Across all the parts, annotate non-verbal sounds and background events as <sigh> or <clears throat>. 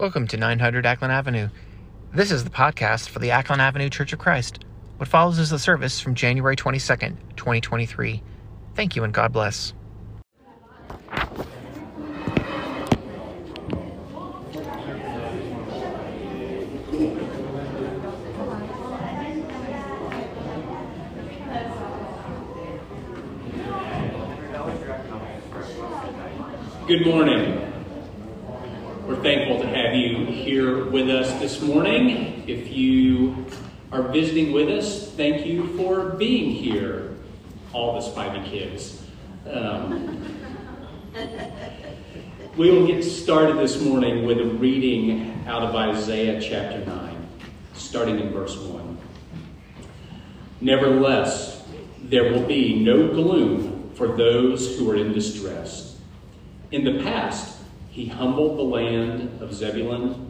Welcome to 900 Ackland Avenue. This is the podcast for the Ackland Avenue Church of Christ. What follows is the service from January 22nd, 2023. Thank you and God bless. Good morning. We're thankful to have you here with us this morning. If you are visiting with us, thank you for being here, all the Spivey kids. Um, we will get started this morning with a reading out of Isaiah chapter 9, starting in verse 1. Nevertheless, there will be no gloom for those who are in distress. In the past, he humbled the land of Zebulun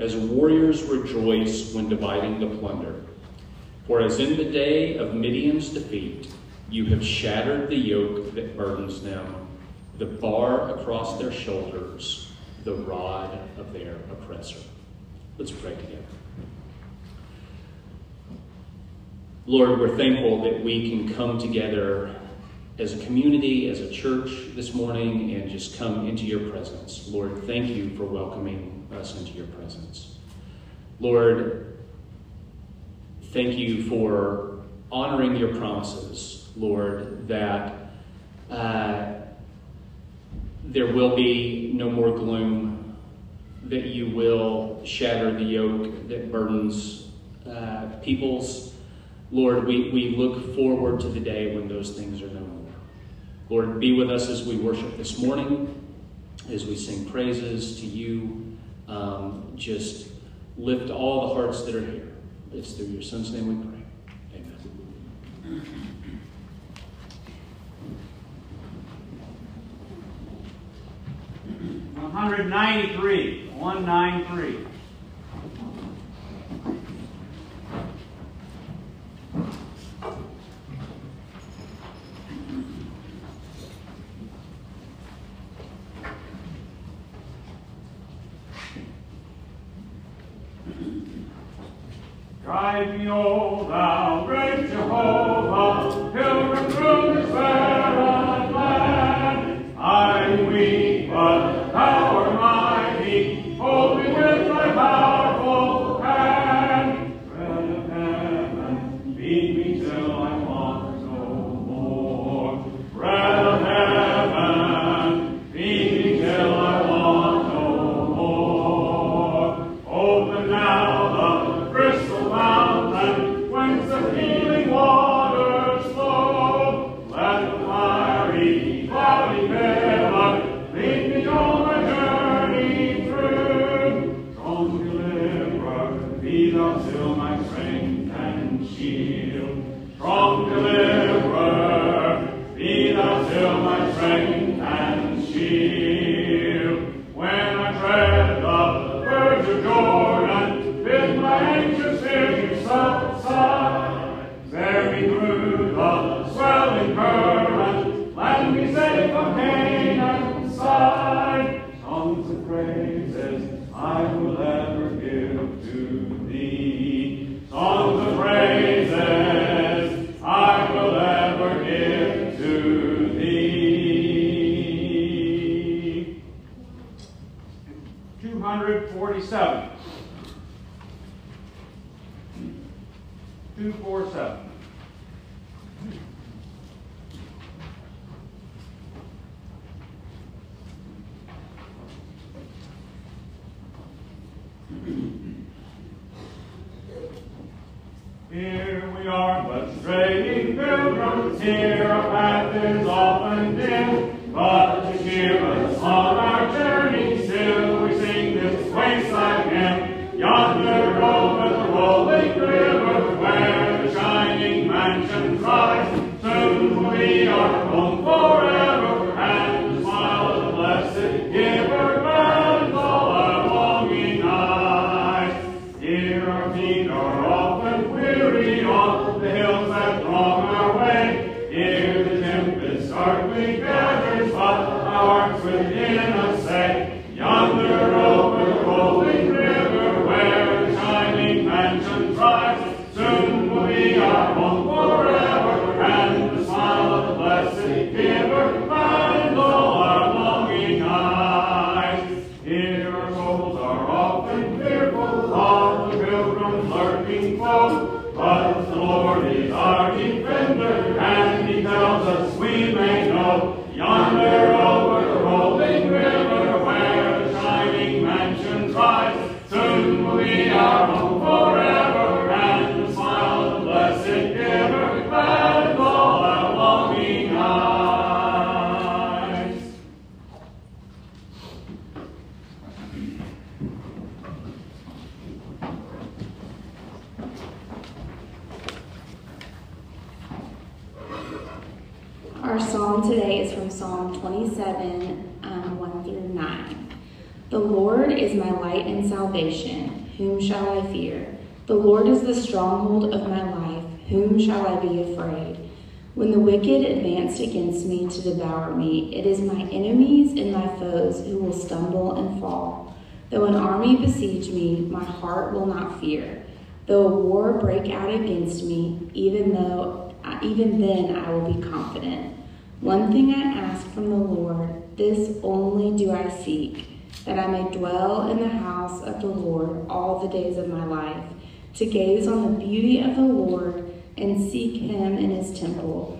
as warriors rejoice when dividing the plunder. For as in the day of Midian's defeat, you have shattered the yoke that burdens them, the bar across their shoulders, the rod of their oppressor. Let's pray together. Lord, we're thankful that we can come together as a community, as a church this morning, and just come into your presence. Lord, thank you for welcoming us into your presence. Lord, thank you for honoring your promises, Lord, that uh, there will be no more gloom, that you will shatter the yoke that burdens uh, people's. Lord, we, we look forward to the day when those things are no more. Lord, be with us as we worship this morning, as we sing praises to you. Um, just lift all the hearts that are here. It's through your Son's name we pray. Amen. One hundred ninety-three, one nine three. Me, O thou great Jehovah, 247. 247. Enemies and my foes who will stumble and fall. Though an army besiege me, my heart will not fear. Though a war break out against me, even though even then I will be confident. One thing I ask from the Lord, this only do I seek, that I may dwell in the house of the Lord all the days of my life, to gaze on the beauty of the Lord and seek him in his temple.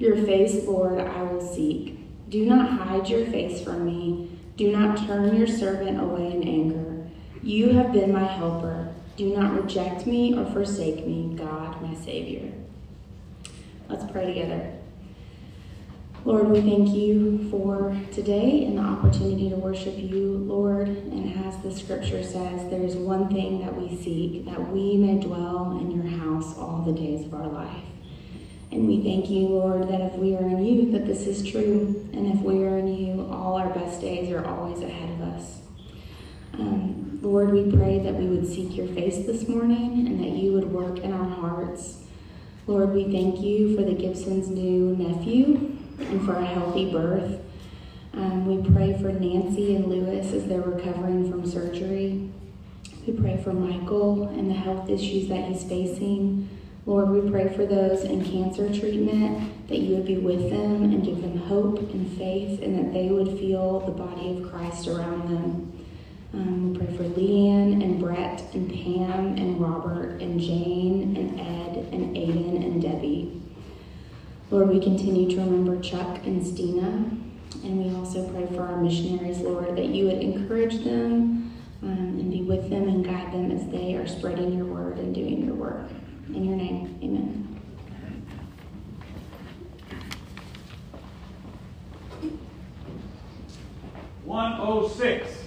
Your face, Lord, I will seek. Do not hide your face from me. Do not turn your servant away in anger. You have been my helper. Do not reject me or forsake me, God, my Savior. Let's pray together. Lord, we thank you for today and the opportunity to worship you, Lord. And as the scripture says, there is one thing that we seek, that we may dwell in your house all the days of our life. And we thank you, Lord, that if we are in you, that this is true. And if we are in you, all our best days are always ahead of us. Um, Lord, we pray that we would seek your face this morning and that you would work in our hearts. Lord, we thank you for the Gibson's new nephew and for a healthy birth. Um, we pray for Nancy and Lewis as they're recovering from surgery. We pray for Michael and the health issues that he's facing. Lord, we pray for those in cancer treatment that you would be with them and give them hope and faith and that they would feel the body of Christ around them. Um, we pray for Leanne and Brett and Pam and Robert and Jane and Ed and Aiden and Debbie. Lord, we continue to remember Chuck and Stina. And we also pray for our missionaries, Lord, that you would encourage them um, and be with them and guide them as they are spreading your word and doing your work. In your name, amen. One oh six.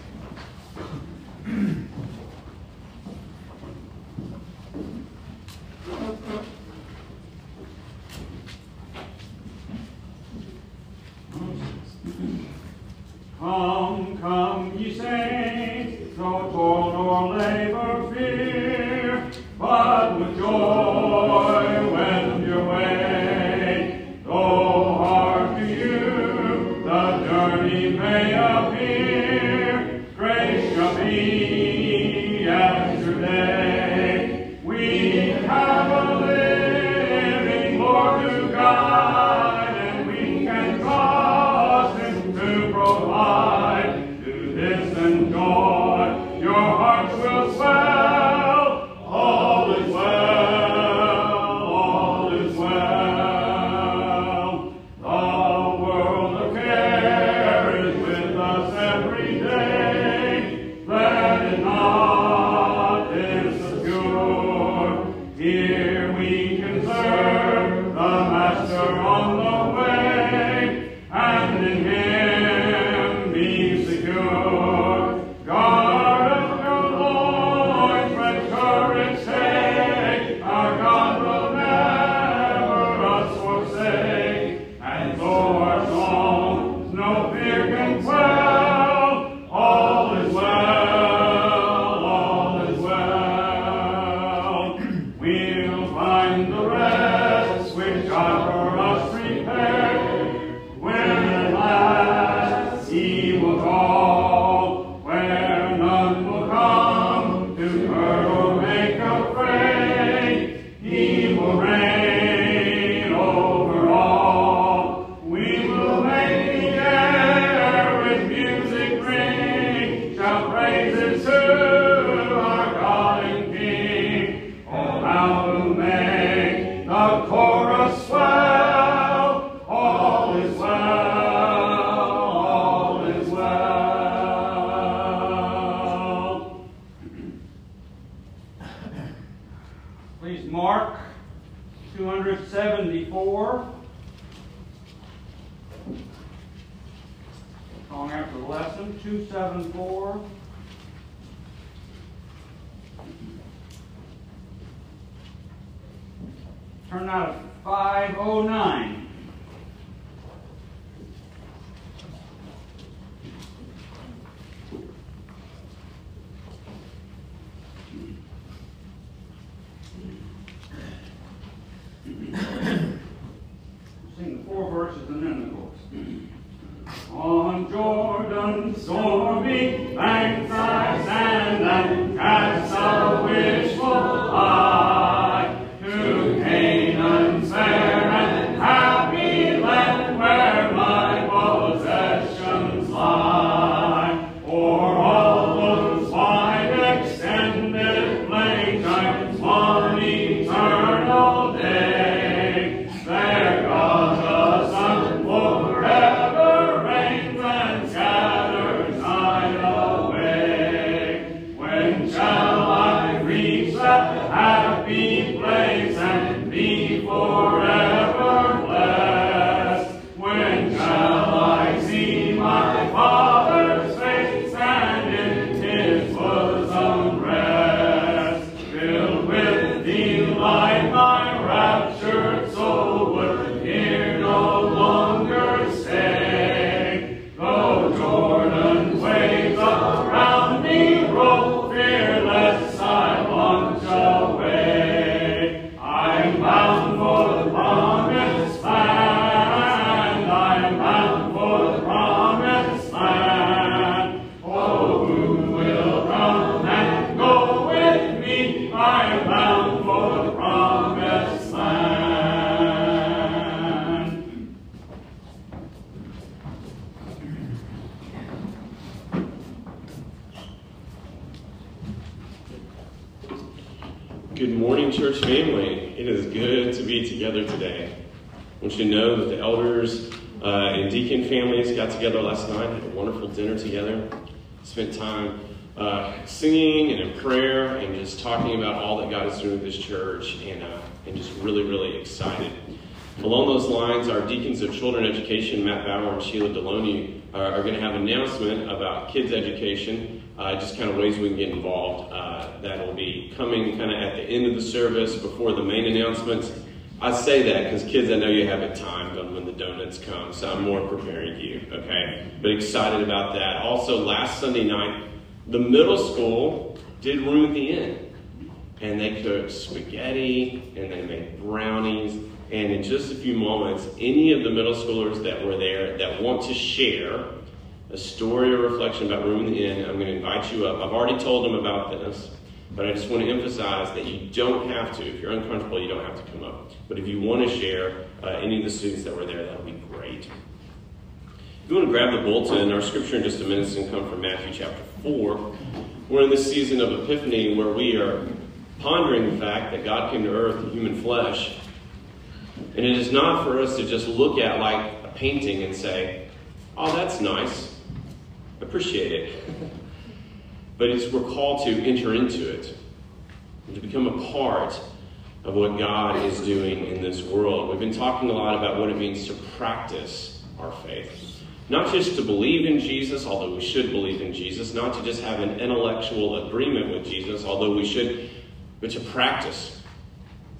Singing and in prayer and just talking about all that God is doing with this church and, uh, and just really, really excited. Along those lines, our deacons of children education, Matt Bauer and Sheila Deloney, are, are going to have an announcement about kids education, uh, just kind of ways we can get involved. Uh, that'll be coming kind of at the end of the service before the main announcements. I say that because kids, I know you have it timed on when the donuts come, so I'm more preparing you, okay? But excited about that. Also, last Sunday night, the middle school did room at the inn. And they cooked spaghetti and they made brownies. And in just a few moments, any of the middle schoolers that were there that want to share a story or reflection about room in the inn, I'm going to invite you up. I've already told them about this. But I just want to emphasize that you don't have to. If you're uncomfortable, you don't have to come up. But if you want to share uh, any of the students that were there, that would be great. If you want to grab the bulletin, our scripture in just a minute is going to come from Matthew chapter 4. We're in this season of Epiphany where we are pondering the fact that God came to earth in human flesh. And it is not for us to just look at like a painting and say, oh, that's nice. Appreciate it. but it's, we're called to enter into it to become a part of what God is doing in this world. We've been talking a lot about what it means to practice our faith. Not just to believe in Jesus, although we should believe in Jesus, not to just have an intellectual agreement with Jesus, although we should, but to practice.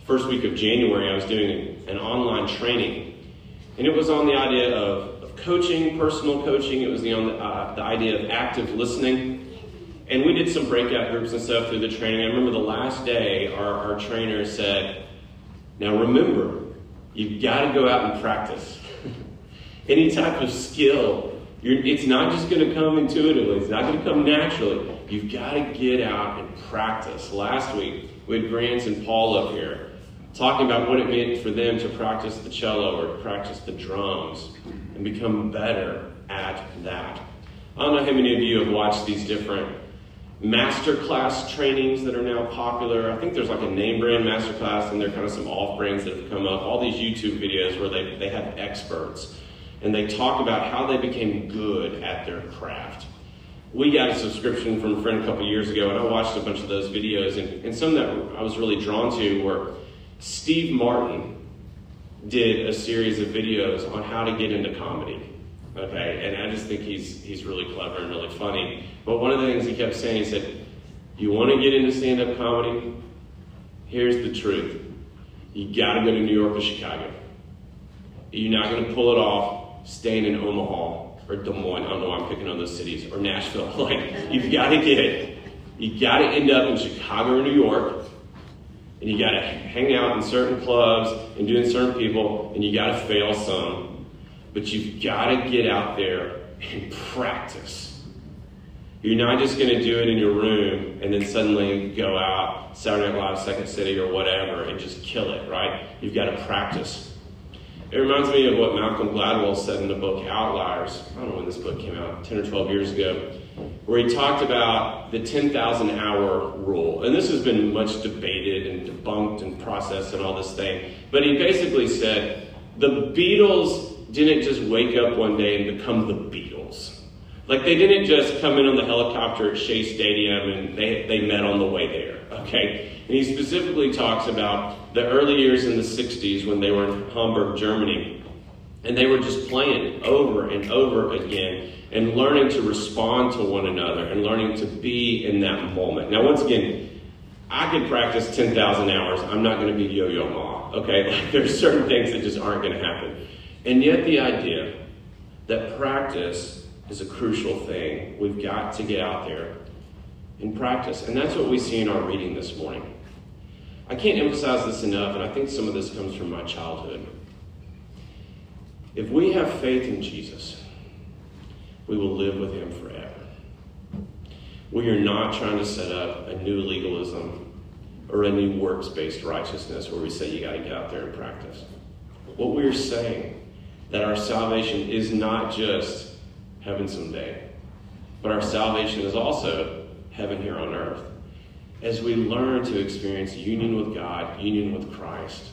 First week of January, I was doing an online training, and it was on the idea of, of coaching, personal coaching. It was the, on the, uh, the idea of active listening. And we did some breakout groups and stuff through the training. I remember the last day, our, our trainer said, Now remember, you've got to go out and practice. Any type of skill, it's not just going to come intuitively, it's not going to come naturally. You've got to get out and practice. Last week, we had Grant and Paul up here talking about what it meant for them to practice the cello or to practice the drums and become better at that. I don't know how many of you have watched these different masterclass trainings that are now popular. I think there's like a name brand masterclass, and there are kind of some off brands that have come up. All these YouTube videos where they, they have experts and they talk about how they became good at their craft. We got a subscription from a friend a couple years ago, and I watched a bunch of those videos, and, and some that I was really drawn to were Steve Martin did a series of videos on how to get into comedy. Okay, and I just think he's he's really clever and really funny. But one of the things he kept saying, he said, "You want to get into stand-up comedy? Here's the truth: you got to go to New York or Chicago. You're not going to pull it off staying in Omaha or Des Moines. I don't know why I'm picking on those cities or Nashville. <laughs> Like you've got to get it. You got to end up in Chicago or New York." And you got to hang out in certain clubs and doing certain people, and you got to fail some but you've got to get out there and practice. You're not just going to do it in your room and then suddenly go out Saturday Night Live, Second City, or whatever and just kill it, right? You've got to practice. It reminds me of what Malcolm Gladwell said in the book Outliers. I don't know when this book came out, 10 or 12 years ago, where he talked about the 10,000 hour rule. And this has been much debated and debunked and processed and all this thing. But he basically said the Beatles didn't just wake up one day and become the Beatles. Like they didn't just come in on the helicopter at Shea Stadium and they, they met on the way there. Okay? And he specifically talks about the early years in the 60s when they were in Hamburg, Germany. And they were just playing over and over again and learning to respond to one another and learning to be in that moment. Now, once again, I could practice 10,000 hours. I'm not going to be Yo-Yo Ma. Okay? <laughs> Like there's certain things that just aren't going to happen. And yet, the idea that practice is a crucial thing. We've got to get out there and practice. And that's what we see in our reading this morning. I can't emphasize this enough, and I think some of this comes from my childhood. If we have faith in Jesus, we will live with him forever. We are not trying to set up a new legalism or a new works based righteousness where we say you got to get out there and practice. What we're saying that our salvation is not just heaven someday, but our salvation is also heaven here on earth. As we learn to experience union with God, union with Christ,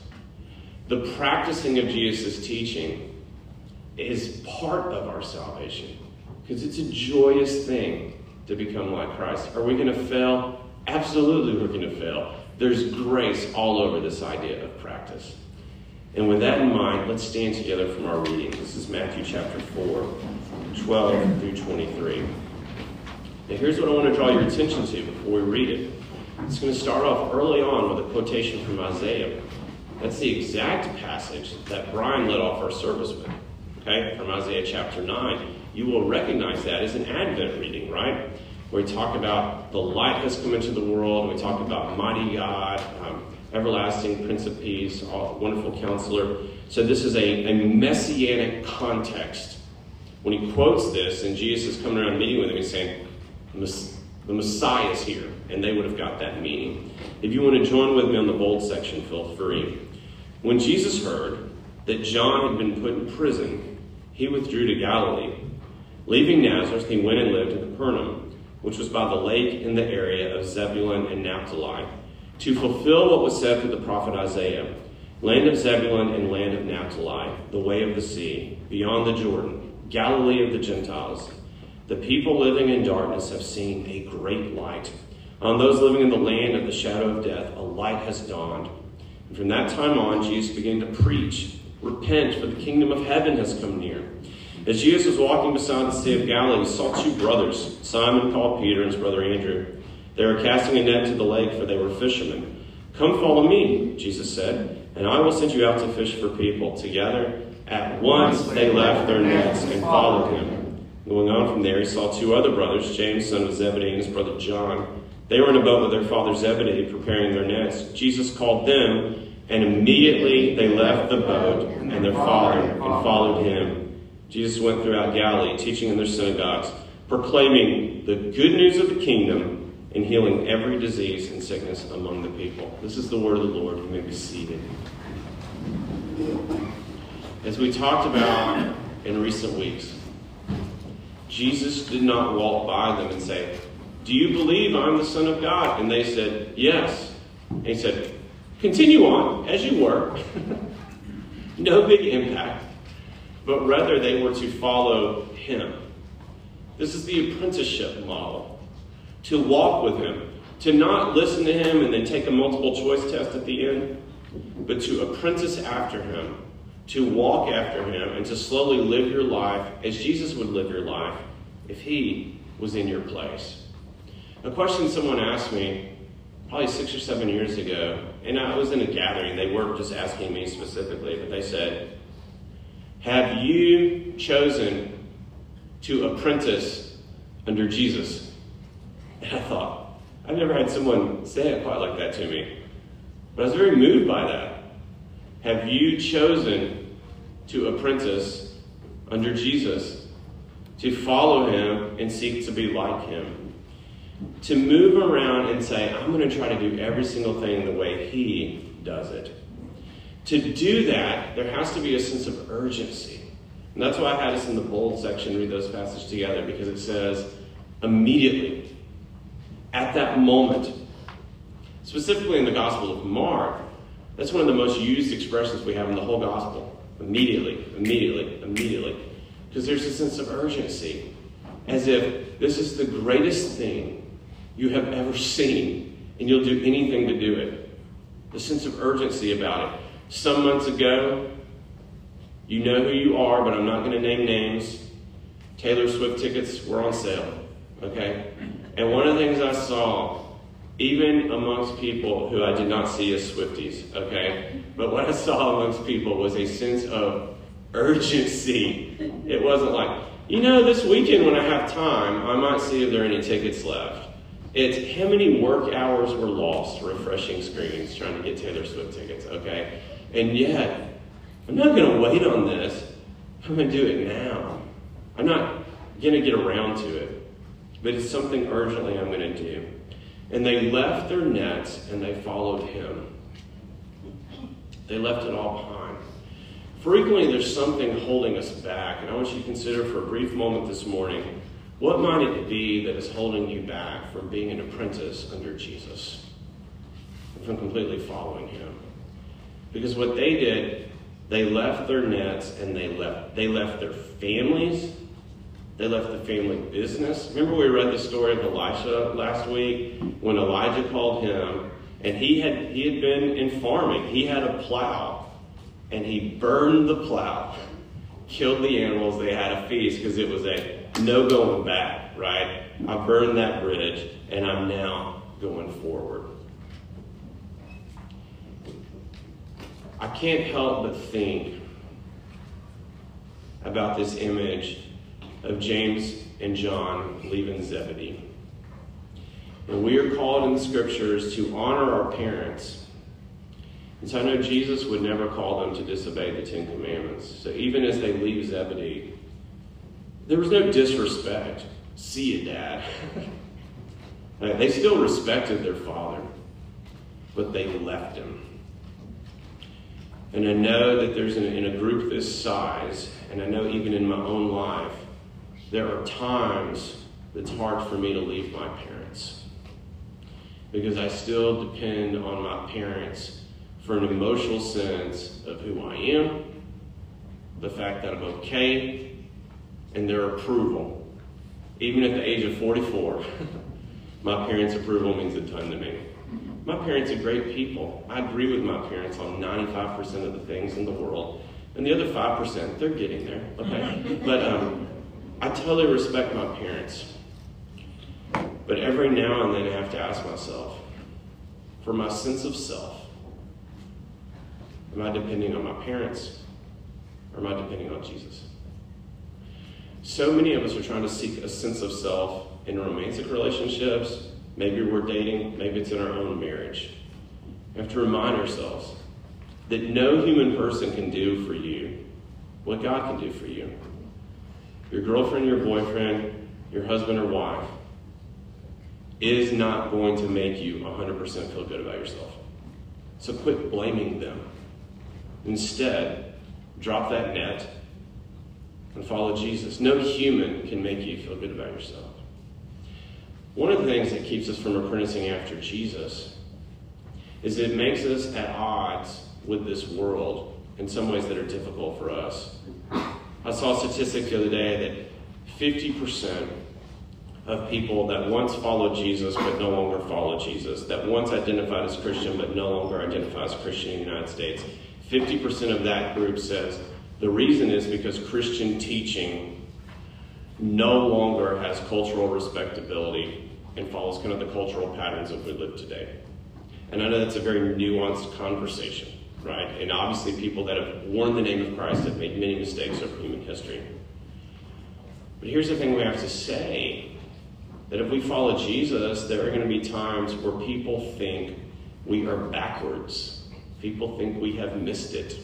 the practicing of Jesus' teaching is part of our salvation because it's a joyous thing to become like Christ. Are we going to fail? Absolutely, we're going to fail. There's grace all over this idea of practice. And with that in mind, let's stand together from our reading. This is Matthew chapter 4, 12 through 23. Now, here's what I want to draw your attention to before we read it. It's going to start off early on with a quotation from Isaiah. That's the exact passage that Brian led off our service with. Okay, from Isaiah chapter 9. You will recognize that as an Advent reading, right? Where we talk about the light has come into the world, we talk about mighty God. Um, everlasting Prince of Peace, wonderful counselor. So this is a, a messianic context. When he quotes this, and Jesus is coming around meeting with him, he's saying, the Messiah is here, and they would have got that meaning. If you want to join with me on the bold section, feel free. When Jesus heard that John had been put in prison, he withdrew to Galilee. Leaving Nazareth, he went and lived in Capernaum, which was by the lake in the area of Zebulun and Naphtali to fulfill what was said through the prophet Isaiah land of Zebulun and land of Naphtali, the way of the sea, beyond the Jordan, Galilee of the Gentiles. The people living in darkness have seen a great light. On those living in the land of the shadow of death, a light has dawned. And from that time on, Jesus began to preach Repent, for the kingdom of heaven has come near. As Jesus was walking beside the Sea of Galilee, he saw two brothers, Simon called Peter and his brother Andrew they were casting a net to the lake, for they were fishermen. Come follow me, Jesus said, and I will send you out to fish for people. Together, at once they left their nets and followed him. Going on from there, he saw two other brothers, James, son of Zebedee, and his brother John. They were in a boat with their father Zebedee, preparing their nets. Jesus called them, and immediately they left the boat and their father and followed him. Jesus went throughout Galilee, teaching in their synagogues, proclaiming the good news of the kingdom and healing every disease and sickness among the people. This is the word of the Lord. You may be seated. As we talked about in recent weeks, Jesus did not walk by them and say, Do you believe I'm the Son of God? And they said, Yes. And he said, Continue on as you were. <laughs> no big impact, but rather they were to follow him. This is the apprenticeship model to walk with him, to not listen to him and then take a multiple choice test at the end, but to apprentice after him, to walk after him, and to slowly live your life as Jesus would live your life if he was in your place. A question someone asked me probably six or seven years ago, and I was in a gathering. They weren't just asking me specifically, but they said, Have you chosen to apprentice under Jesus? And I thought, I've never had someone say it quite like that to me. But I was very moved by that. Have you chosen to apprentice under Jesus, to follow him and seek to be like him? To move around and say, I'm going to try to do every single thing the way he does it. To do that, there has to be a sense of urgency. And that's why I had us in the bold section read those passages together, because it says, immediately, at that moment, specifically in the Gospel of Mark, that's one of the most used expressions we have in the whole Gospel. Immediately, immediately, immediately. Because there's a sense of urgency, as if this is the greatest thing you have ever seen, and you'll do anything to do it. The sense of urgency about it. Some months ago, you know who you are, but I'm not going to name names. Taylor Swift tickets were on sale, okay? And one of the things I saw, even amongst people who I did not see as Swifties, okay? But what I saw amongst people was a sense of urgency. It wasn't like, you know, this weekend when I have time, I might see if there are any tickets left. It's how many work hours were lost refreshing screens trying to get Taylor Swift tickets, okay? And yet, I'm not going to wait on this. I'm going to do it now. I'm not going to get around to it, but it's something urgently I'm going to do. And they left their nets and they followed him. They left it all behind. Frequently, there's something holding us back, and I want you to consider for a brief moment this morning what might it be that is holding you back from being an apprentice under Jesus, from completely following him? Because what they did, they left their nets and they left they left their families, they left the family business. Remember we read the story of Elisha last week when Elijah called him and he had he had been in farming. He had a plow and he burned the plow, killed the animals. They had a feast because it was a no going back, right? I burned that bridge and I'm now going forward. I can't help but think about this image of James and John leaving Zebedee. And we are called in the scriptures to honor our parents. And so I know Jesus would never call them to disobey the Ten Commandments. So even as they leave Zebedee, there was no disrespect. See you, Dad. <laughs> they still respected their father, but they left him. And I know that there's an, in a group this size, and I know even in my own life, there are times it's hard for me to leave my parents. Because I still depend on my parents for an emotional sense of who I am, the fact that I'm okay, and their approval. Even at the age of 44, <laughs> my parents' approval means a ton to me. My parents are great people. I agree with my parents on 95% of the things in the world. And the other 5%, they're getting there, okay? <laughs> but um, I totally respect my parents. But every now and then I have to ask myself, for my sense of self, am I depending on my parents or am I depending on Jesus? So many of us are trying to seek a sense of self in romantic relationships. Maybe we're dating, maybe it's in our own marriage. We have to remind ourselves that no human person can do for you what God can do for you. Your girlfriend, your boyfriend, your husband or wife is not going to make you 100% feel good about yourself. So quit blaming them. Instead, drop that net and follow Jesus. No human can make you feel good about yourself. One of the things that keeps us from apprenticing after Jesus is it makes us at odds with this world in some ways that are difficult for us. I saw statistics the other day that 50% of people that once followed Jesus but no longer follow Jesus, that once identified as Christian but no longer identify as Christian in the United States, 50% of that group says the reason is because Christian teaching no longer has cultural respectability and follows kind of the cultural patterns of we live today. And I know that's a very nuanced conversation, right? And obviously, people that have worn the name of Christ have made many mistakes over human history. But here's the thing we have to say that if we follow Jesus, there are going to be times where people think we are backwards. People think we have missed it.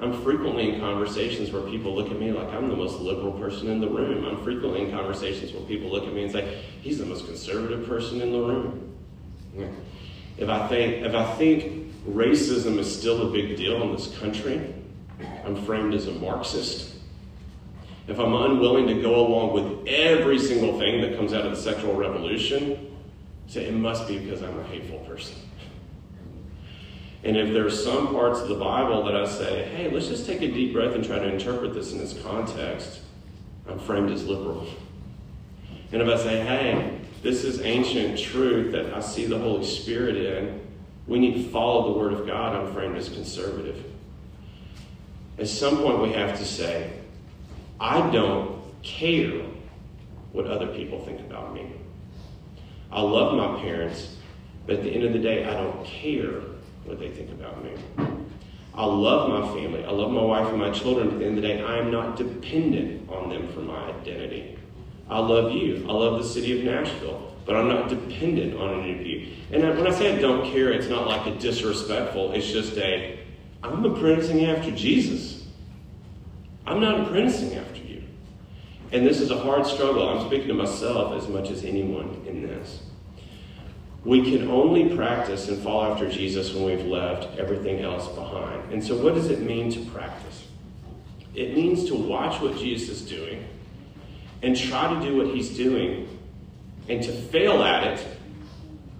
I'm frequently in conversations where people look at me like I'm the most liberal person in the room. I'm frequently in conversations where people look at me and say, he's the most conservative person in the room. If I think, if I think racism is still a big deal in this country, I'm framed as a Marxist. If I'm unwilling to go along with every single thing that comes out of the sexual revolution, say it must be because I'm a hateful person. And if there's some parts of the Bible that I say, hey, let's just take a deep breath and try to interpret this in its context, I'm framed as liberal. And if I say, hey, this is ancient truth that I see the Holy Spirit in, we need to follow the Word of God, I'm framed as conservative. At some point, we have to say, I don't care what other people think about me. I love my parents, but at the end of the day, I don't care what they think about me. I love my family. I love my wife and my children. But at the end of the day, I am not dependent on them for my identity. I love you. I love the city of Nashville, but I'm not dependent on any of you. And when I say I don't care, it's not like a disrespectful. It's just a, I'm apprenticing after Jesus. I'm not apprenticing after you. And this is a hard struggle. I'm speaking to myself as much as anyone in this. We can only practice and follow after Jesus when we've left everything else behind. And so, what does it mean to practice? It means to watch what Jesus is doing and try to do what he's doing and to fail at it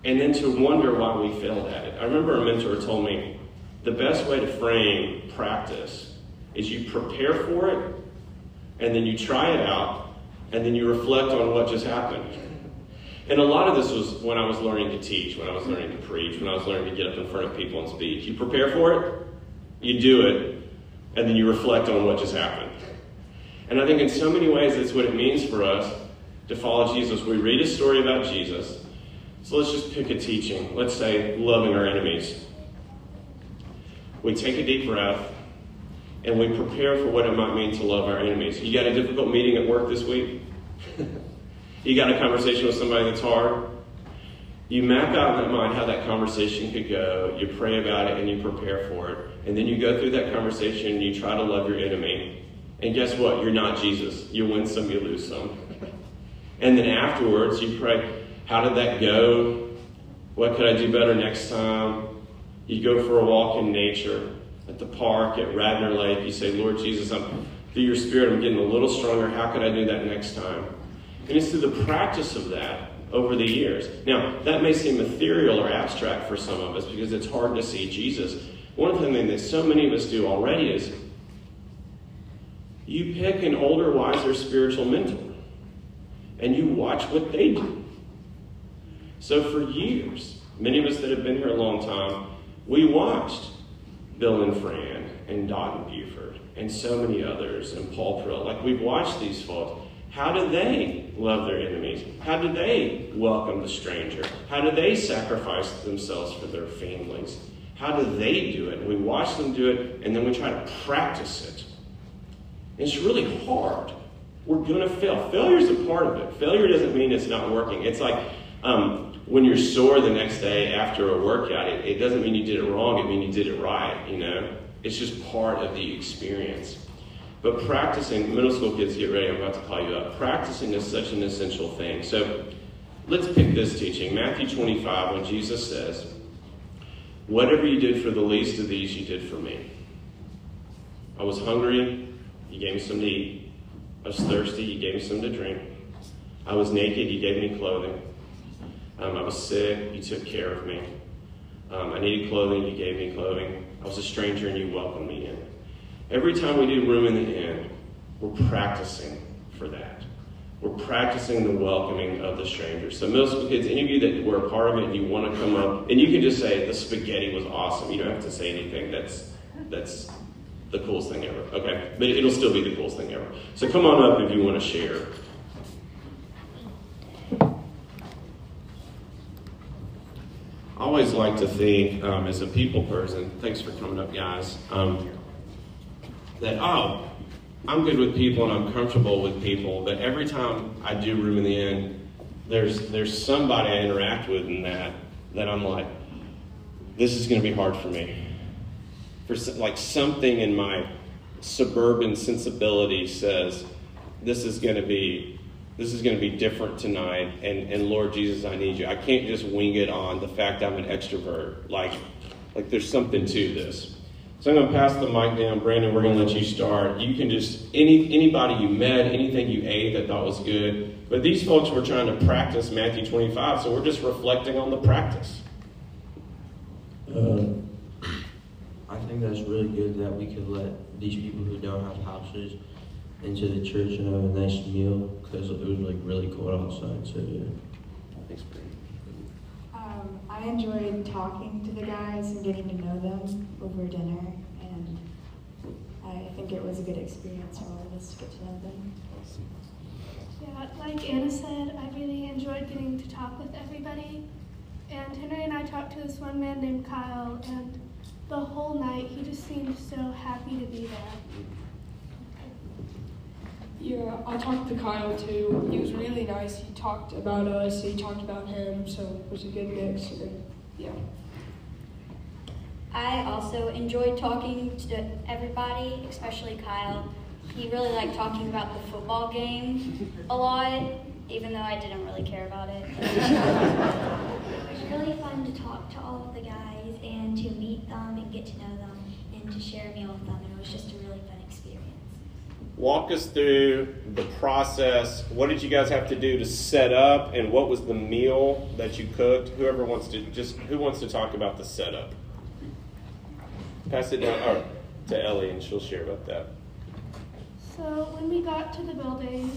and then to wonder why we failed at it. I remember a mentor told me the best way to frame practice is you prepare for it and then you try it out and then you reflect on what just happened. And a lot of this was when I was learning to teach, when I was learning to preach, when I was learning to get up in front of people and speak. You prepare for it, you do it, and then you reflect on what just happened. And I think in so many ways that's what it means for us to follow Jesus. We read a story about Jesus. So let's just pick a teaching. Let's say loving our enemies. We take a deep breath and we prepare for what it might mean to love our enemies. You got a difficult meeting at work this week? <laughs> you got a conversation with somebody that's hard? You map out in that mind how that conversation could go, you pray about it, and you prepare for it. And then you go through that conversation and you try to love your enemy. And guess what? You're not Jesus. You win some, you lose some. <laughs> And then afterwards, you pray, how did that go? What could I do better next time? You go for a walk in nature at the park, at Radnor Lake. You say, Lord Jesus, I'm, through your spirit, I'm getting a little stronger. How could I do that next time? And it's through the practice of that over the years. Now, that may seem ethereal or abstract for some of us because it's hard to see Jesus. One thing that so many of us do already is you pick an older, wiser spiritual mentor and you watch what they do. So for years, many of us that have been here a long time, we watched Bill and Fran and Dot and Buford and so many others and Paul Prill. Like we've watched these folks. How do they love their enemies? How do they welcome the stranger? How do they sacrifice themselves for their families? How do they do it? We watch them do it, and then we try to practice it. It's really hard. We're going to fail. Failure is a part of it. Failure doesn't mean it's not working. It's like um, when you're sore the next day after a workout, it, it doesn't mean you did it wrong. It means you did it right, you know? It's just part of the experience. But practicing, middle school kids, get ready. I'm about to call you up. Practicing is such an essential thing. So let's pick this teaching Matthew 25, when Jesus says, Whatever you did for the least of these, you did for me. I was hungry, you gave me some to eat. I was thirsty, you gave me something to drink. I was naked, you gave me clothing. Um, I was sick, you took care of me. Um, I needed clothing, you gave me clothing. I was a stranger, and you welcomed me in. Every time we do room in the inn, we're practicing for that. We're practicing the welcoming of the stranger. So, middle school kids, any of you that were a part of it you want to come up, and you can just say the spaghetti was awesome. You don't have to say anything. That's that's the coolest thing ever. Okay, but it'll still be the coolest thing ever. So come on up if you want to share. I always like to think, um, as a people person, thanks for coming up, guys, um, that, oh, I'm good with people and I'm comfortable with people, but every time I do room in the inn, there's, there's somebody I interact with in that that I'm like, this is going to be hard for me. For like something in my suburban sensibility says, this is going to be this is going to be different tonight and, and lord jesus i need you. I can't just wing it on the fact i'm an extrovert. Like like there's something to this. So i'm going to pass the mic down. Brandon we're going to let you start. You can just any anybody you met anything you ate that thought was good. But these folks were trying to practice matthew 25 so we're just reflecting on the practice. Uh, think that's really good that we could let these people who don't have houses into the church and have a nice meal because it was like really cold outside. So yeah. Thanks, Brandon. Um, I enjoyed talking to the guys and getting to know them over dinner, and I think it was a good experience for all of us to get to know them. Yeah, like Anna said, I really enjoyed getting to talk with everybody. And Henry and I talked to this one man named Kyle, and the whole night he just seemed so happy to be there. Yeah, I talked to Kyle too. He was really nice. He talked about us, he talked about him, so it was a good mix. And yeah. I also enjoyed talking to everybody, especially Kyle. He really liked talking about the football game a lot, even though I didn't really care about it. it was really fun to talk to all of the guys and to meet them and get to know them and to share a meal with them. And It was just a really fun experience. Walk us through the process. What did you guys have to do to set up, and what was the meal that you cooked? Whoever wants to just who wants to talk about the setup? Pass it down or to Ellie, and she'll share about that. So when we got to the building,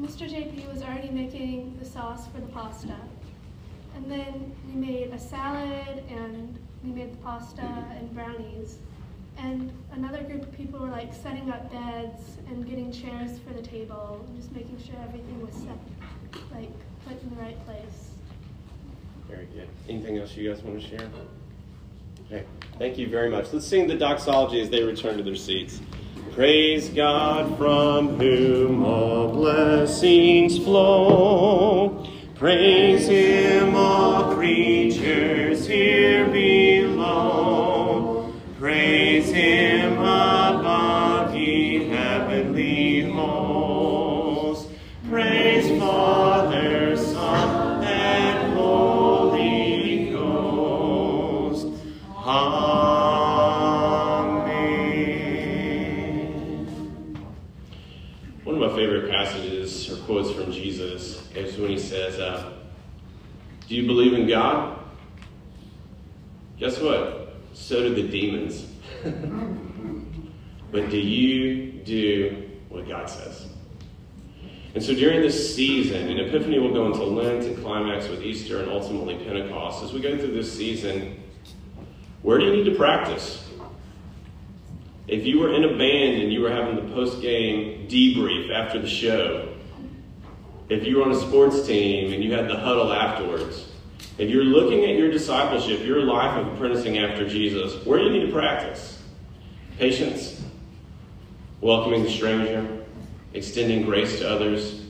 Mr. JP was already making the sauce for the pasta. And then we made a salad and we made the pasta and brownies. And another group of people were like setting up beds and getting chairs for the table and just making sure everything was set, like put in the right place. Very good. Anything else you guys want to share? Okay. Thank you very much. Let's sing the doxology as they return to their seats. Praise God from whom all blessings flow. Praise Him, all creatures here below. Praise Him above, ye heavenly hosts. Praise Father, Son, and Holy Ghost. Amen. One of my favorite passages or quotes from Jesus is when he says, uh, Do you believe in God? Guess what? So do the demons. <laughs> but do you do what God says? And so during this season, and Epiphany will go into Lent and climax with Easter and ultimately Pentecost, as we go through this season, where do you need to practice? If you were in a band and you were having the post game debrief after the show, if you were on a sports team and you had the huddle afterwards, if you're looking at your discipleship, your life of apprenticing after Jesus, where do you need to practice? Patience, welcoming the stranger, extending grace to others,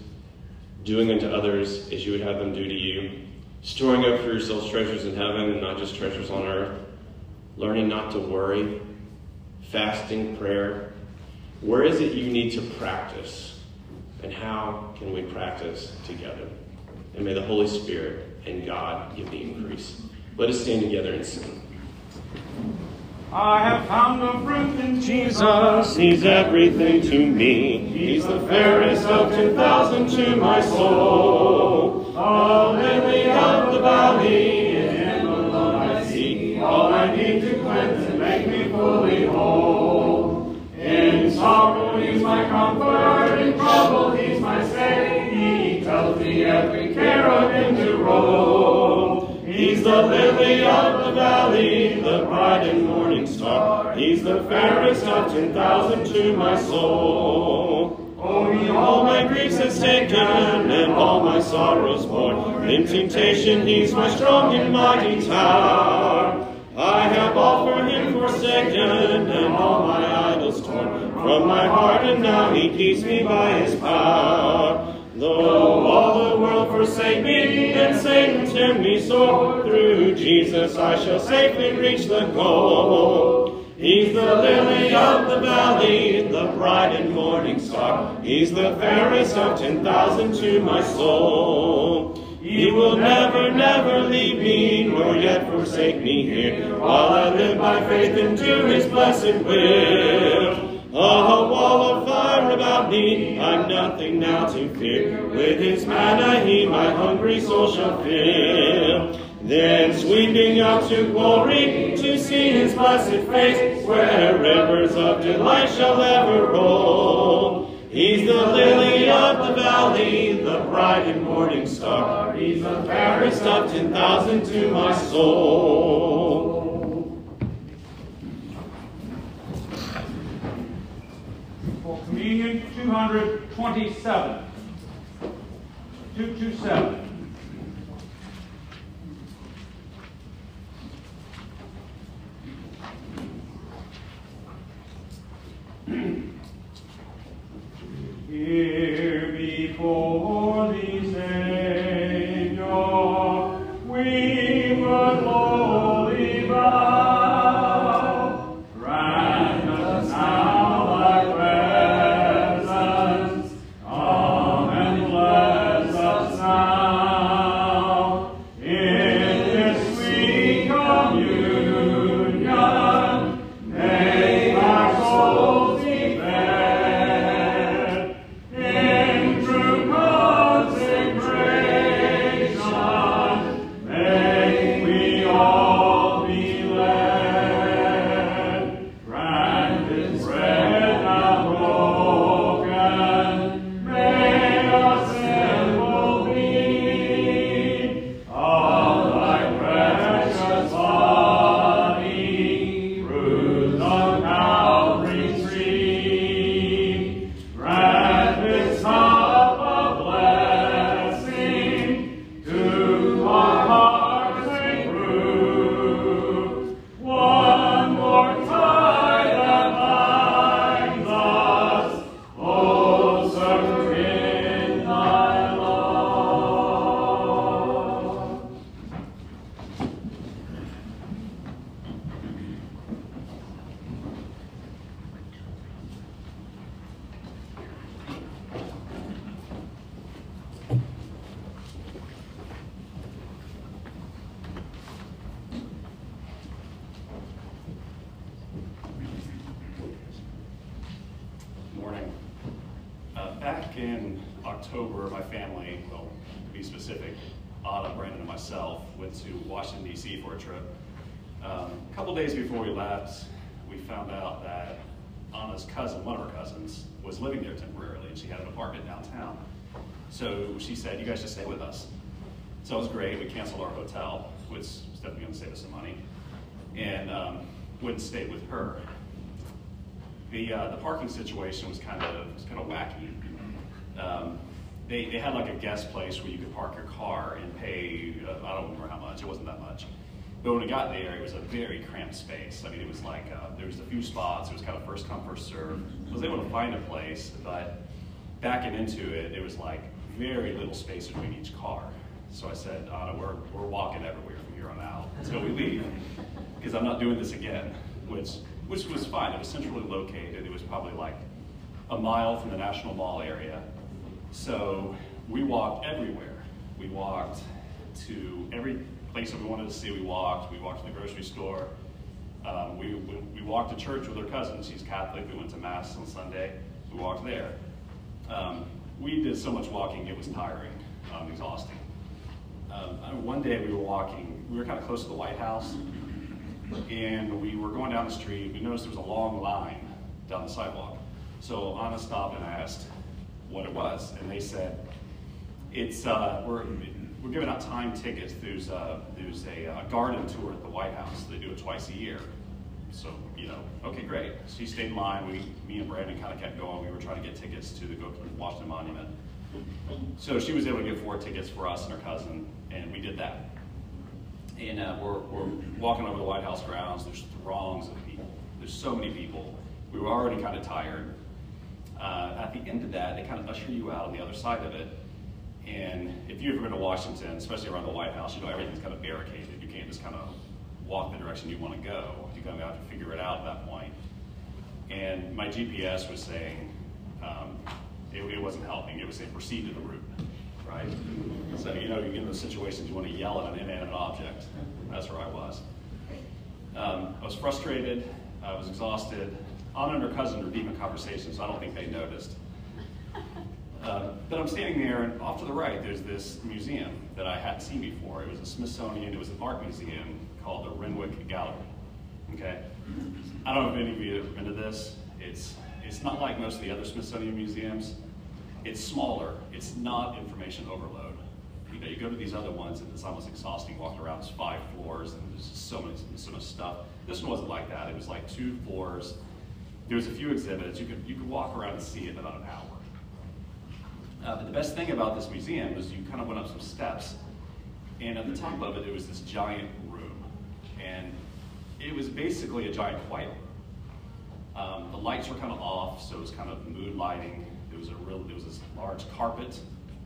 doing unto others as you would have them do to you, storing up for yourselves treasures in heaven and not just treasures on earth, learning not to worry, fasting, prayer. Where is it you need to practice? And how can we practice together? And may the Holy Spirit and God give the increase. Let us stand together and sing. I have found a friend in Jesus, He's everything to me. He's the fairest of 2,000 to my soul. A lily of the valley, in Him alone I see all I need to cleanse and make me fully whole. In sorrow, He's my comfort. Trouble, He's my stay. He tells me every care Him to roll. He's the lily of the valley, the bright and morning star. He's the fairest of ten thousand to my soul. Oh, he all my griefs has taken and all my sorrows borne. In temptation, he's my strong and mighty tower. I have all for him forsaken and all my idols torn from my heart, and now he keeps me by his power. Though all the world forsake me and Satan tempt me sore, through Jesus I shall safely reach the goal. He's the lily of the valley, the bright and morning star. He's the fairest of ten thousand to my soul. He will never, never leave me, nor yet forsake me here, while I live by faith do his blessed will. A wall of fire about me, I'm nothing now to fear. With his manna he my hungry soul shall fill. Then sweeping up to glory, to see his blessed face, where rivers of delight shall ever roll. He's the lily of the valley, the bright and morning star. He's the fairest of ten thousand to my soul. For Communion 227. 227. So she said, "You guys just stay with us." So it was great. We canceled our hotel, which was definitely going to save us some money, and um, went and stayed with her the uh, the parking situation was kind of was kind of wacky. Um, they, they had like a guest place where you could park your car and pay uh, I don't remember how much it wasn't that much, but when we got there it was a very cramped space. I mean it was like uh, there was a few spots. It was kind of first come first serve. I was able to find a place, but backing into it it was like very little space between each car. So I said, Anna, we're we're walking everywhere from here on out until we leave because I'm not doing this again, which which was fine. It was centrally located. It was probably like a mile from the National Mall area. So we walked everywhere. We walked to every place that we wanted to see. We walked. We walked to the grocery store. Um, we, we, we walked to church with her cousin. She's Catholic. We went to Mass on Sunday. We walked there. Um, we did so much walking, it was tiring, um, exhausting. Um, one day we were walking, we were kind of close to the White House, and we were going down the street. We noticed there was a long line down the sidewalk. So Anna stopped and asked what it was, and they said, "It's uh, we're we're giving out time tickets. There's uh, there's a, uh garden tour at the White House. They do it twice a year. So you know, okay, great. She stayed in line. We, me and Brandon, kind of kept going. We were trying to get tickets to the Washington Monument. So she was able to get four tickets for us and her cousin, and we did that. And uh, we're, we're walking over the White House grounds. There's throngs of people. There's so many people. We were already kind of tired. Uh, at the end of that, they kind of usher you out on the other side of it. And if you've ever been to Washington, especially around the White House, you know everything's kind of barricaded. You can't just kind of walk the direction you want to go. You kind of have to figure it out at that point. And my GPS was saying um, it, it wasn't helping. It was saying proceed to the route, right? So you know you get in those situations you want to yell at an inanimate object. That's where I was. Um, I was frustrated. I was exhausted. Anna and her cousin were deep in conversation, so I don't think they noticed. Uh, but I'm standing there, and off to the right, there's this museum that I hadn't seen before. It was a Smithsonian, it was an art museum called the Renwick Gallery. Okay? I don't know if any of you have ever been to this. It's, it's not like most of the other Smithsonian museums. It's smaller. It's not information overload. You know, you go to these other ones, and it's almost exhausting walking around. There's five floors, and there's just so much, so much stuff. This one wasn't like that. It was like two floors. There was a few exhibits. You could, you could walk around and see it in about an hour. Uh, but the best thing about this museum was you kind of went up some steps, and at the top of it, there was this giant room. And it was basically a giant choir. Um, the lights were kind of off, so it was kind of mood lighting. There was a real, there was this large carpet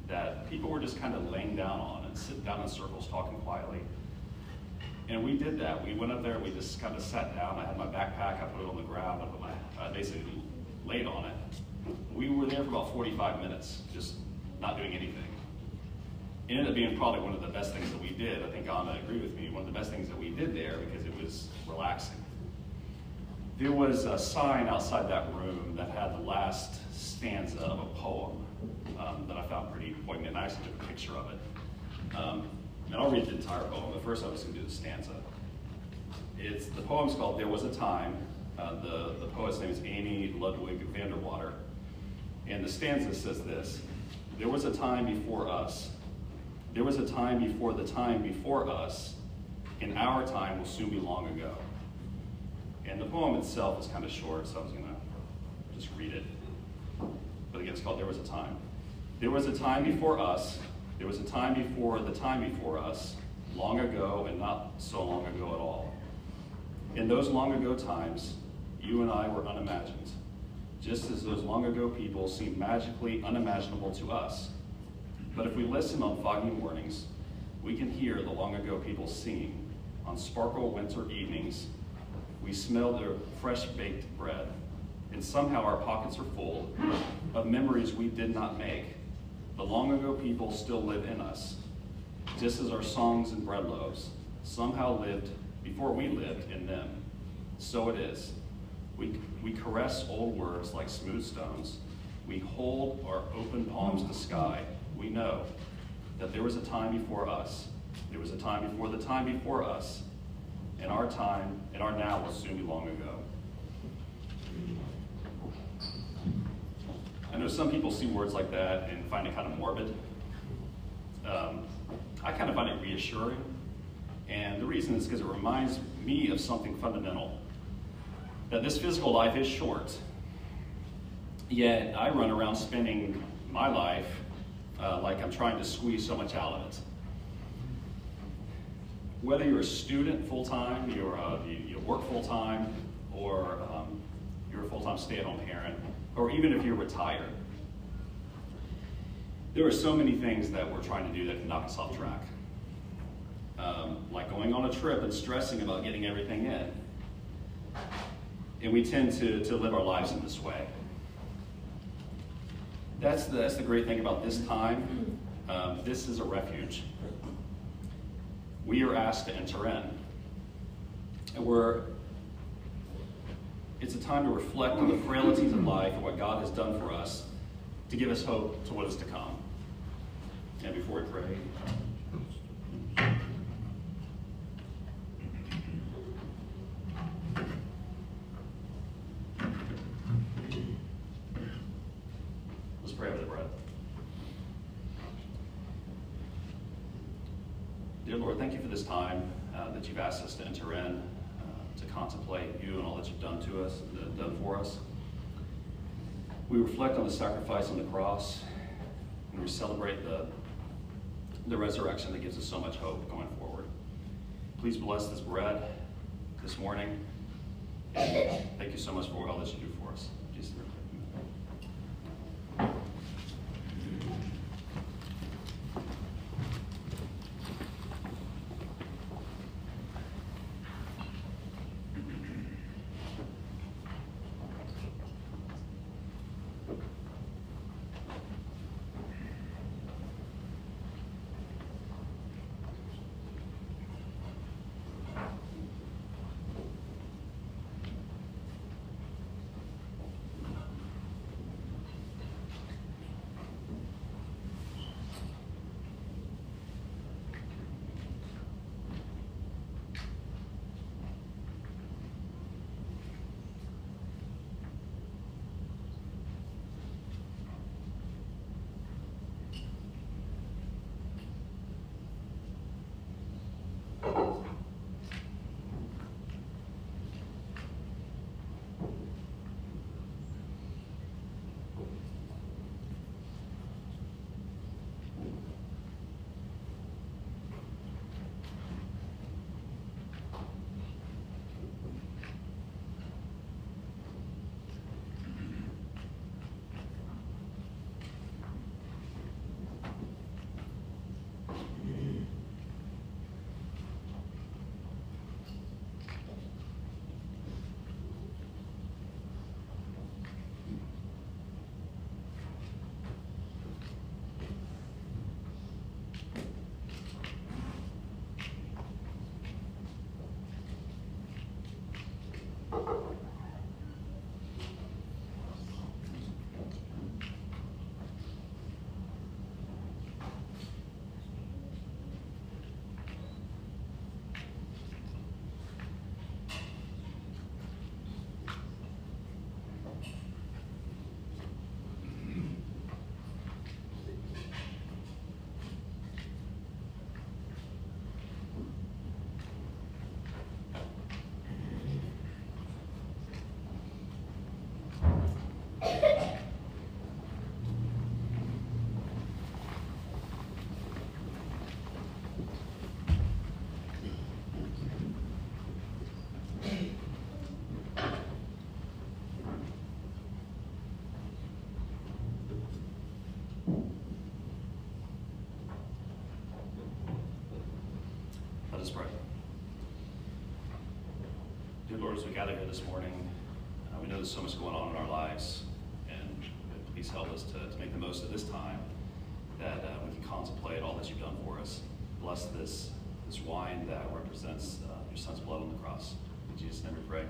that people were just kind of laying down on and sitting down in circles talking quietly. And we did that. We went up there, we just kind of sat down. I had my backpack, I put it on the ground, I put my, I basically laid on it. We were there for about 45 minutes, just not doing anything. It ended up being probably one of the best things that we did. I think Anna agreed with me. One of the best things that we did there because it was relaxing. There was a sign outside that room that had the last stanza of a poem um, that I found pretty poignant. I actually took a picture of it. Um, and I'll read the entire poem, but first I'm just going to do the stanza. It's, the poem's called There Was a Time. Uh, the, the poet's name is Amy Ludwig Vanderwater. And the stanza says this There was a time before us. There was a time before the time before us, and our time will soon be long ago. And the poem itself is kind of short, so I was going to just read it. But again, it's called There Was a Time. There was a time before us, there was a time before the time before us, long ago and not so long ago at all. In those long ago times, you and I were unimagined, just as those long ago people seem magically unimaginable to us. But if we listen on foggy mornings, we can hear the long ago people singing. On sparkle winter evenings, we smell their fresh baked bread, and somehow our pockets are full of memories we did not make. The long ago people still live in us, just as our songs and bread loaves somehow lived before we lived in them. So it is. We, we caress old words like smooth stones. We hold our open palms to sky. We know that there was a time before us. There was a time before the time before us. And our time and our now will soon be long ago. I know some people see words like that and find it kind of morbid. Um, I kind of find it reassuring. And the reason is because it reminds me of something fundamental that this physical life is short. Yet I run around spending my life uh, like I'm trying to squeeze so much out of it. Whether you're a student full time, you're uh, you, you, work full time, or um, you're a full time stay at home parent, or even if you're retired, there are so many things that we're trying to do that can knock us off track. Um, like going on a trip and stressing about getting everything in. And we tend to, to live our lives in this way. That's the, that's the great thing about this time. Um, this is a refuge we are asked to enter in. And we're, it's a time to reflect on the frailties of life and what God has done for us to give us hope to what is to come. And before we pray, to us, uh, done for us. We reflect on the sacrifice on the cross, and we celebrate the, the resurrection that gives us so much hope going forward. Please bless this bread this morning. And thank you so much for all that you do as we gather here this morning, uh, we know there's so much going on in our lives, and please help us to, to make the most of this time that uh, we can contemplate all that you've done for us. Bless this, this wine that represents uh, your son's blood on the cross. In Jesus' name we pray.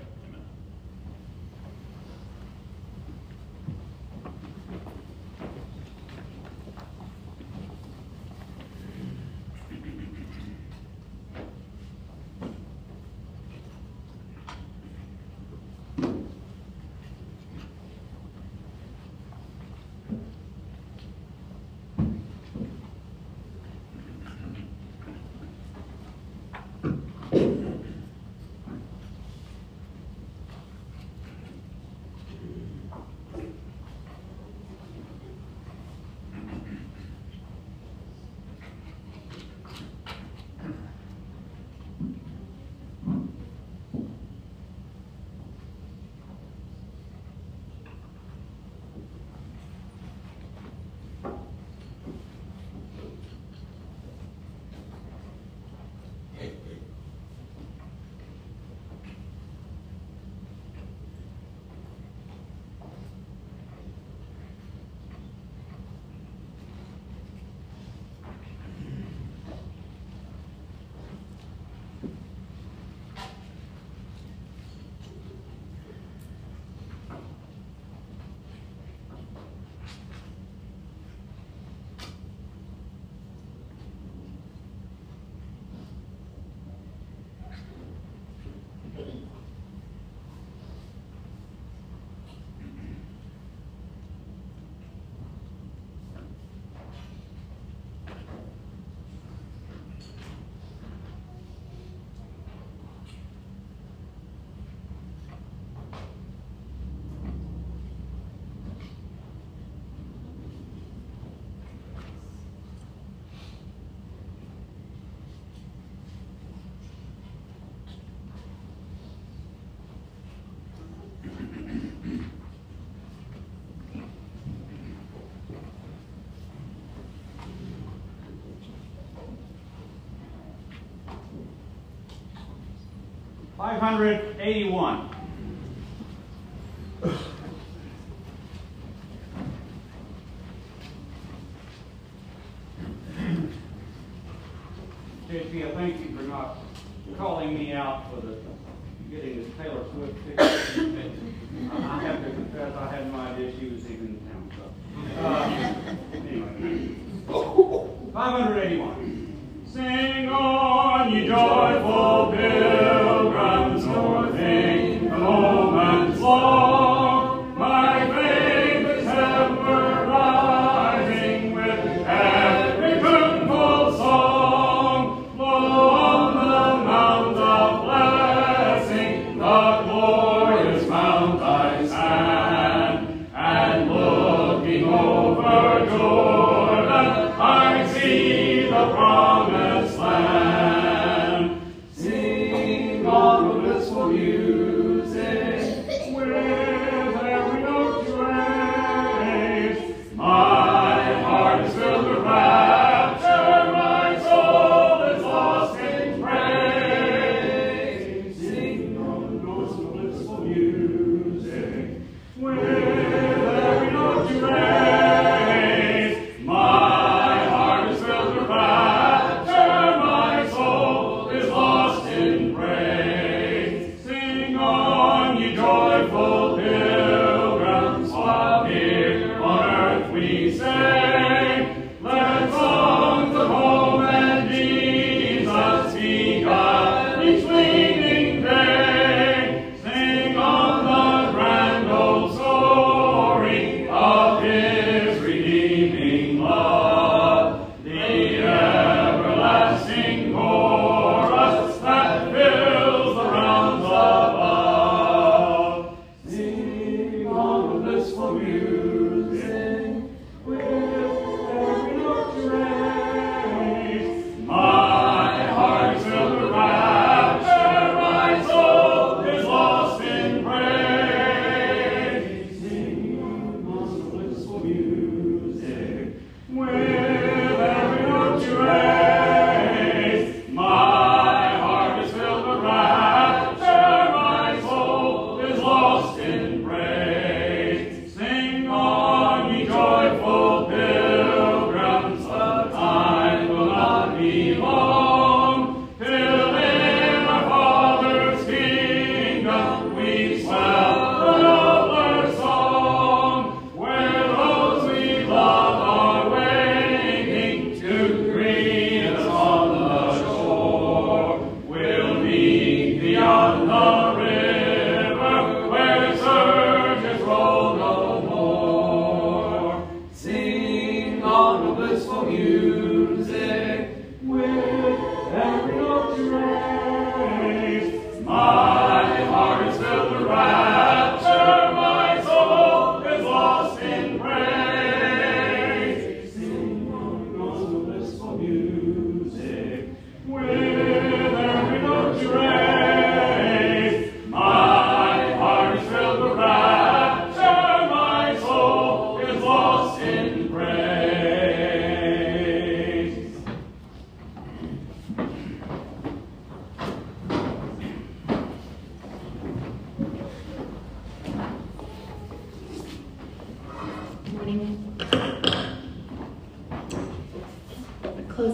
581.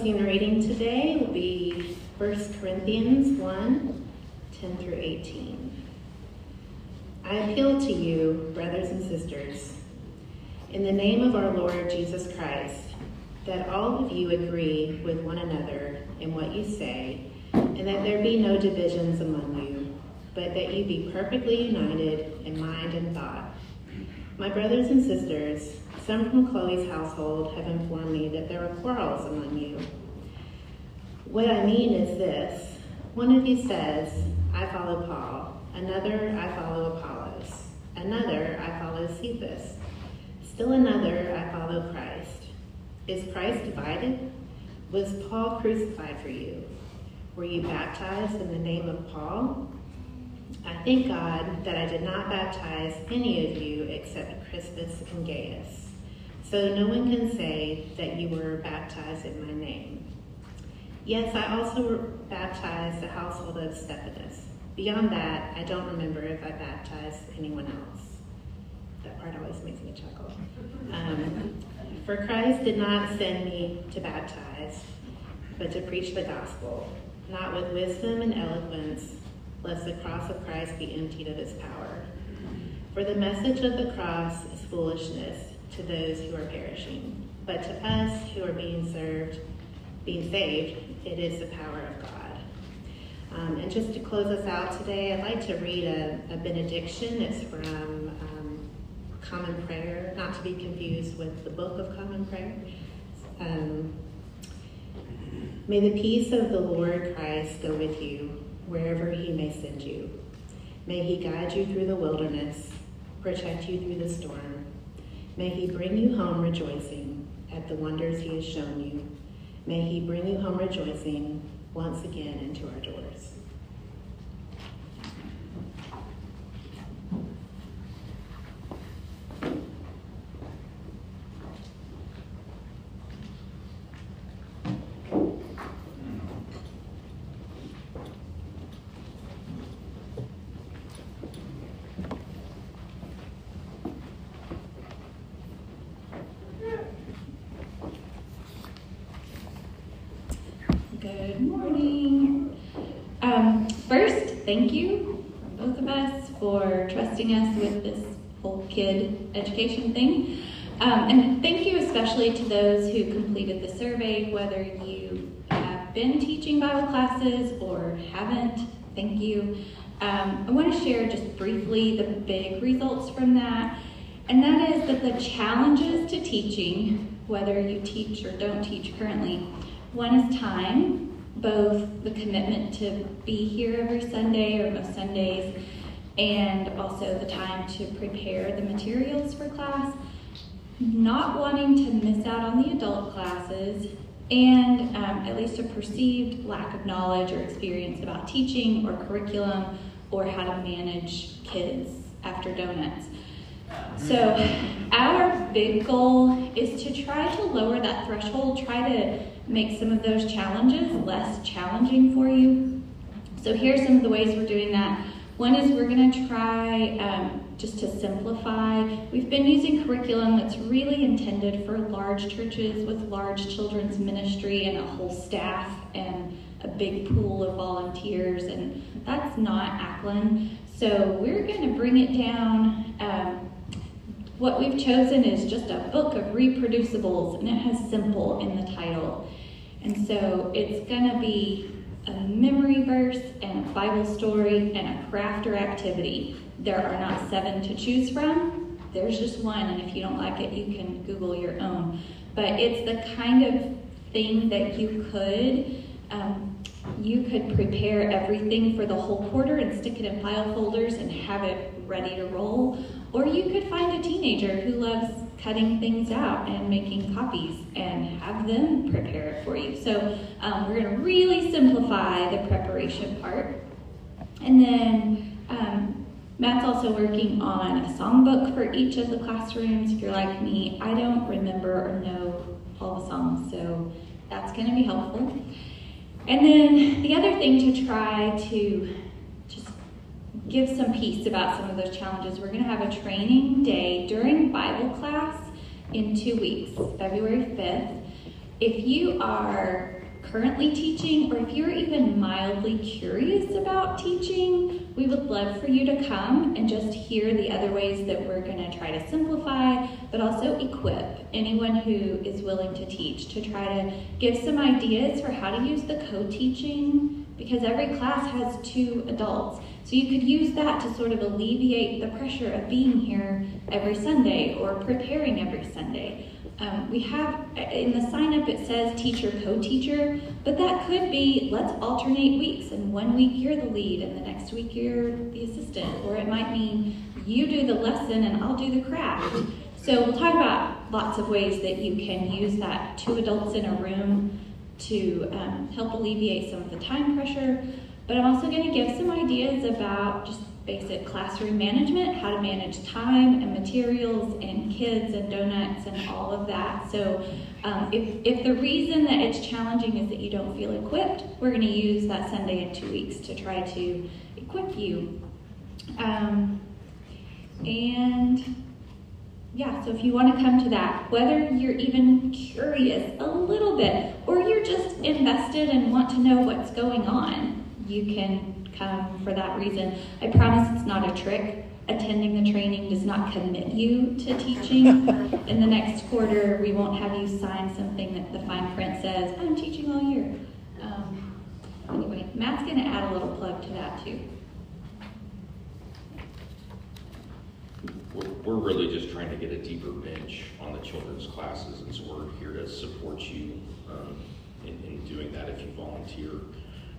closing reading today will be 1 Corinthians 1 10 through 18. I appeal to you, brothers and sisters, in the name of our Lord Jesus Christ, that all of you agree with one another in what you say, and that there be no divisions among you, but that you be perfectly united in mind and thought. My brothers and sisters, some from Chloe's household have informed me that there are quarrels among you. What I mean is this one of you says, I follow Paul, another, I follow Apollos, another, I follow Cephas, still another, I follow Christ. Is Christ divided? Was Paul crucified for you? Were you baptized in the name of Paul? I thank God that I did not baptize any of you except Crispus and Gaius so no one can say that you were baptized in my name. Yes, I also baptized the household of Stephanus. Beyond that, I don't remember if I baptized anyone else. That part always makes me chuckle. Um, for Christ did not send me to baptize, but to preach the gospel, not with wisdom and eloquence, lest the cross of Christ be emptied of its power. For the message of the cross is foolishness to those who are perishing, but to us who are being served, being saved, it is the power of God. Um, and just to close us out today, I'd like to read a, a benediction. It's from um, Common Prayer, not to be confused with the Book of Common Prayer. Um, May the peace of the Lord Christ go with you wherever he may send you. May he guide you through the wilderness, protect you through the storm. May he bring you home rejoicing at the wonders he has shown you. May he bring you home rejoicing once again into our doors. Good morning. Um, first, thank you, both of us, for trusting us with this whole kid education thing. Um, and thank you especially to those who completed the survey, whether you have been teaching Bible classes or haven't. Thank you. Um, I want to share just briefly the big results from that. And that is that the challenges to teaching, whether you teach or don't teach currently, one is time, both the commitment to be here every Sunday or most Sundays, and also the time to prepare the materials for class, not wanting to miss out on the adult classes, and um, at least a perceived lack of knowledge or experience about teaching or curriculum or how to manage kids after donuts. So, our big goal is to try to lower that threshold, try to make some of those challenges less challenging for you. So, here are some of the ways we're doing that. One is we're to try um, just to simplify. We've been using curriculum that's really intended for large churches with large children's ministry and a whole staff and a big pool of volunteers, and that's not Acklen. So, we're going to bring it down. Um, what we've chosen is just a book of reproducibles, and it has simple in the title. And so it's going to be a memory verse and a Bible story and a crafter activity. There are not seven to choose from. There's just one, and if you don't like it, you can Google your own. But it's the kind of thing that you could um, you could prepare everything for the whole quarter and stick it in file folders and have it ready to roll. Or you could find a teenager who loves cutting things out and making copies and have them prepare it for you. So um, we're going to really simplify the preparation part. And then um, Matt's also working on a songbook for each of the classrooms. If you're like me, I don't remember or know all the songs, so that's going to be helpful. And then the other thing to try to just give some peace about some of those challenges, we're going to have a training day during Bible class in two weeks, February 5th. If you are currently teaching, or if you're even mildly curious about teaching, we would love for you to come and just hear the other ways that we're going to try to simplify, but also equip anyone who is willing to teach to try to give some ideas for how to use the co teaching, because every class has two adults. So you could use that to sort of alleviate the pressure of being here every Sunday or preparing every Sunday. Um, we have in the sign up it says teacher co teacher, but that could be let's alternate weeks and one week you're the lead and the next week you're the assistant, or it might mean you do the lesson and I'll do the craft. So we'll talk about lots of ways that you can use that two adults in a room to um, help alleviate some of the time pressure. But I'm also going to give some ideas about just basic classroom management, how to manage time and materials and kids and donuts and all of that. So, um, if, if the reason that it's challenging is that you don't feel equipped, we're going to use that Sunday in two weeks to try to equip you. Um, and yeah, so if you want to come to that, whether you're even curious a little bit or you're just invested and want to know what's going on, you can come for that reason. I promise it's not a trick. Attending the training does not commit you to teaching. <laughs> In the next quarter, we won't have you sign something that the fine print says, I'm teaching all year. Um, anyway, Matt's going to add a little plug to that too. we're, we're really just trying to get a deeper bench on the children's classes, and so we're here to support you um, in, in doing that if you volunteer.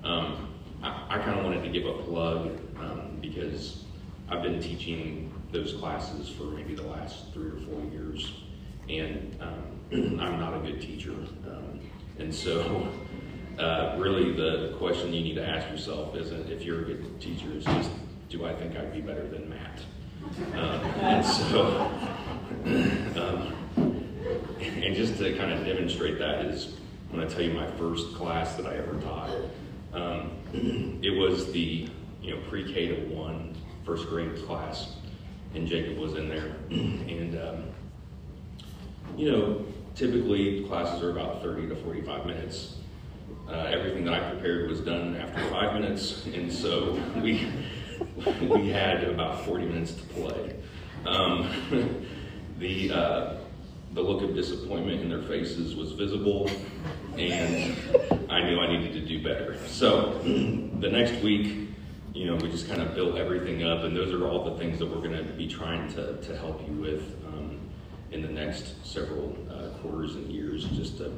Um, I, kind of wanted to give a plug um, because I've been teaching those classes for maybe the last three or four years, and um, <clears throat> I'm not a good teacher. Um, and so, <laughs> uh, really, the question you need to ask yourself isn't if you're a good teacher, it's just, do I think I'd be better than Matt? Um, and so, <laughs> um, and just to kind of demonstrate that is when I tell you my first class that I ever taught, um, <clears throat> it was the you know pre-K to one first grade class, and Jacob was in there, <clears throat> and um, you know typically classes are about 30 to 45 minutes. Uh, everything that I prepared was done after five minutes, and so <laughs> we we had about 40 minutes to play. Um, <laughs> the, uh, the look of disappointment in their faces was visible, and I knew I needed to do better. So the next week, you know, we just kind of built everything up, and those are all the things that we're going to be trying to, to help you with um, in the next several uh, quarters and years, just to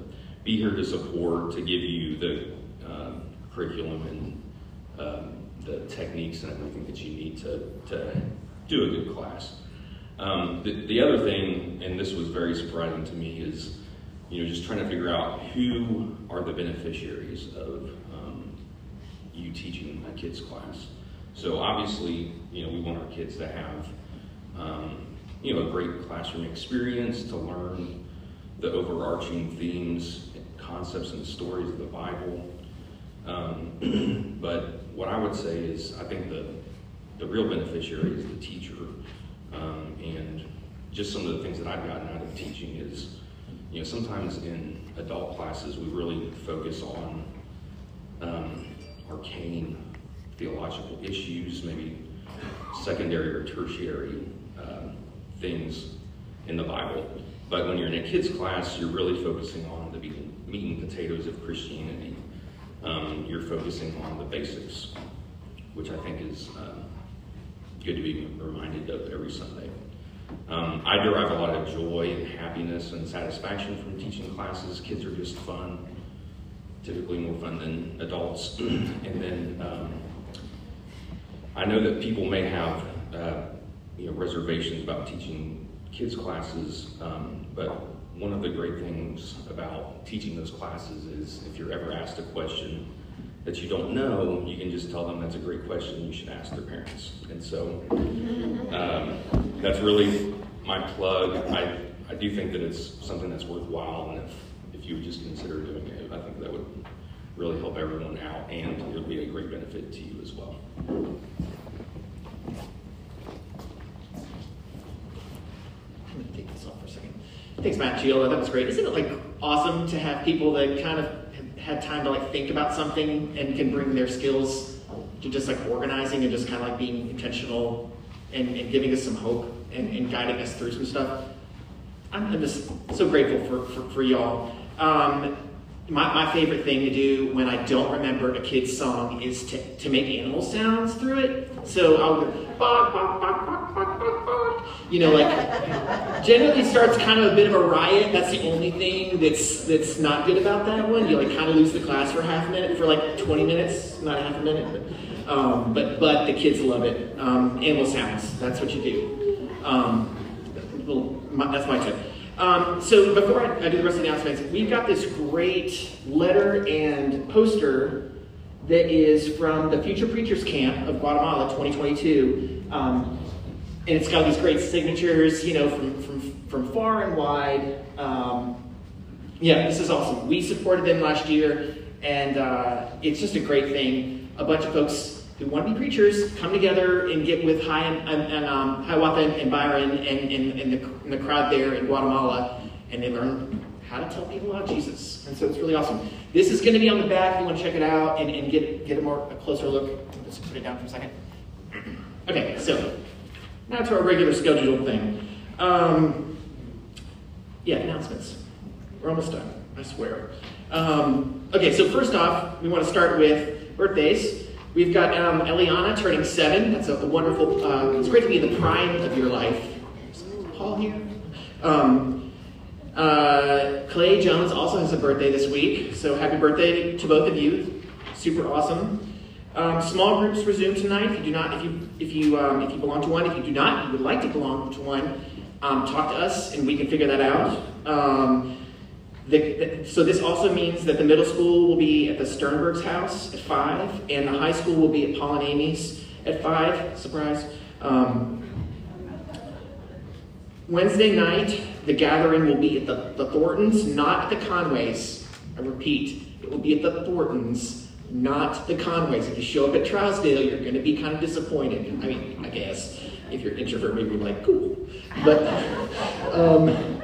be here to support, to give you the uh, curriculum and um, the techniques and everything that you need to, to do a good class. Um, the, the other thing, and this was very surprising to me, is you know just trying to figure out who are the beneficiaries of um, you teaching a kids class. So obviously, you know, we want our kids to have um, you know a great classroom experience to learn the overarching themes, concepts, and stories of the Bible. Um, <clears throat> but what I would say is, I think the the real beneficiary is the teacher, um, and just some of the things that I've gotten out of teaching is, you know, sometimes in adult classes we really focus on um, arcane theological issues, maybe secondary or tertiary um, things in the Bible. But when you're in a kids class, you're really focusing on the meat and potatoes of Christianity um, you're focusing on the basics, which I think is um, good to be reminded of every Sunday. Um, I derive a lot of joy and happiness and satisfaction from teaching classes. Kids are just fun, typically more fun than adults. <clears throat> and then um, I know that people may have uh, you know, reservations about teaching kids classes, um, but one of the great things about teaching those classes is if you're ever asked a question that you don't know, you can just tell them that's a great question, you should ask their parents. And so um, that's really my plug. I, I do think that it's something that's worthwhile, and if, if you would just consider doing it, I think that would really help everyone out, and it would be a great benefit to you as well. I'm gonna take this off for a second. Thanks, Matt Giola. That was great. Isn't it like awesome to have people that kind of had time to like think about something and can bring their skills to just like organizing and just kind of like being intentional and, and giving us some hope and, and, guiding us through some stuff. I'm, I'm just so grateful for, for, for y'all. Um, my, my favorite thing to do when I don't remember a kid's song is to, to make animal sounds through it. So I'll go, you know, like generally starts kind of a bit of a riot. That's the only thing that's that's not good about that one. You like kind of lose the class for half a minute, for like 20 minutes, not half a minute, but um, but, but the kids love it. Um, animal sounds. That's what you do. Um, well, my, that's my tip. Um, so before I, I, do the rest of the announcements, we've got this great letter and poster that is from the Future Preachers Camp of Guatemala 2022. Um, and it's got these great signatures, you know, from, from, from far and wide. Um, yeah, this is awesome. We supported them last year, and uh, it's just a great thing. A bunch of folks who want to be preachers come together and get with Hi and, and, um, Hiawatha and, Byron and, and, and, the, and the crowd there in Guatemala, and they learn how to tell people about Jesus. And so it's really awesome. This is going to be on the back if you want to check it out and, and get, get a more a closer look. Let's put it down for a second. <clears throat> Okay, so now to our regular scheduled thing. Um, yeah, announcements. We're almost done, I swear. Um, okay, so first off, we want to start with birthdays. We've got um, Eliana turning seven. That's a, a wonderful, uh, it's great to be in the prime of your life. Paul here. Um, uh, Clay Jones also has a birthday this week, so happy birthday to both of you. Super awesome. Um, small groups resume tonight. If you do not, if you if you um, if you belong to one, if you do not, you would like to belong to one, um, talk to us and we can figure that out. Um, the, the, so this also means that the middle school will be at the Sternberg's house at five, and the high school will be at Paul and Amy's at five. Surprise. Um, Wednesday night, the gathering will be at the, the Thorntons, not at the Conways. I repeat, it will be at the Thorntons, not the Conways. If you show up at Trousdale, you're going to be kind of disappointed. I mean, I guess if you're introvert, maybe you're like, cool. But, um,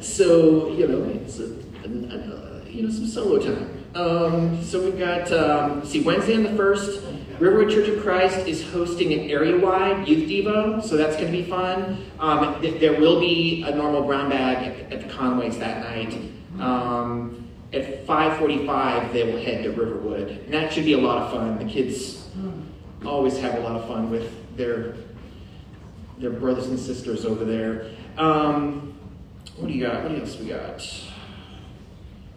so, you know, it's a, a, a, you know, some solo time. Um, so we've got, um, see, Wednesday on the 1st, Riverwood Church of Christ is hosting an area-wide youth devo, so that's going to be fun. Um, th- there will be a normal brown bag at, at the Conways that night. Um, at 5:45, they will head to Riverwood, and that should be a lot of fun. The kids always have a lot of fun with their their brothers and sisters over there. Um, what do you got? What else we got?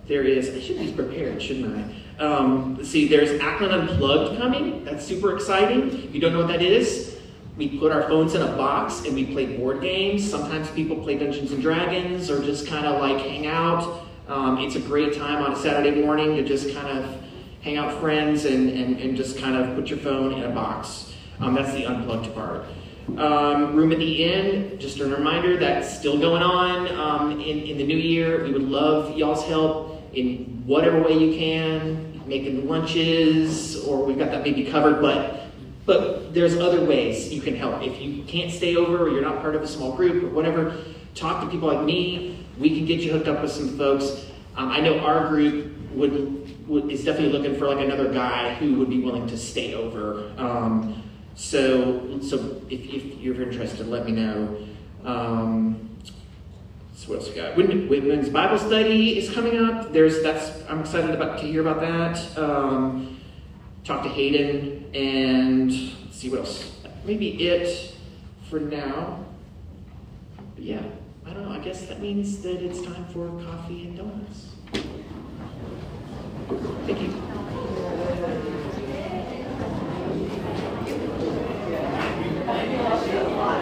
There is. I should be prepared, shouldn't I? Um, see, there's Ackland Unplugged coming. That's super exciting. If you don't know what that is, we put our phones in a box and we play board games. Sometimes people play Dungeons and Dragons or just kind of like hang out. Um, it's a great time on a Saturday morning to just kind of hang out with friends and, and, and just kind of put your phone in a box. Um, that's the unplugged part. Um, room at the Inn, just a reminder that's still going on um, in, in the new year. We would love y'all's help in whatever way you can, making lunches, or we've got that maybe covered, but but there's other ways you can help. If you can't stay over or you're not part of a small group or whatever, talk to people like me. We can get you hooked up with some folks. Um, I know our group would, would, is definitely looking for like another guy who would be willing to stay over. Um, so so if, if you're interested, let me know. Um, so what else we got? Women's Bible study is coming up. There's that's I'm excited about to hear about that. Um, talk to Hayden and see what else. Maybe it for now. But yeah, I don't know. I guess that means that it's time for coffee and donuts. Thank you. Sorry.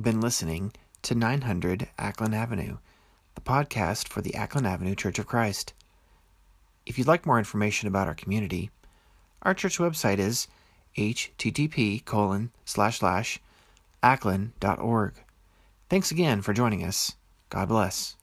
You've been listening to 900 Ackland Avenue, the podcast for the Ackland Avenue Church of Christ. If you'd like more information about our community, our church website is http colon slash slash ackland.org. Thanks again for joining us. God bless.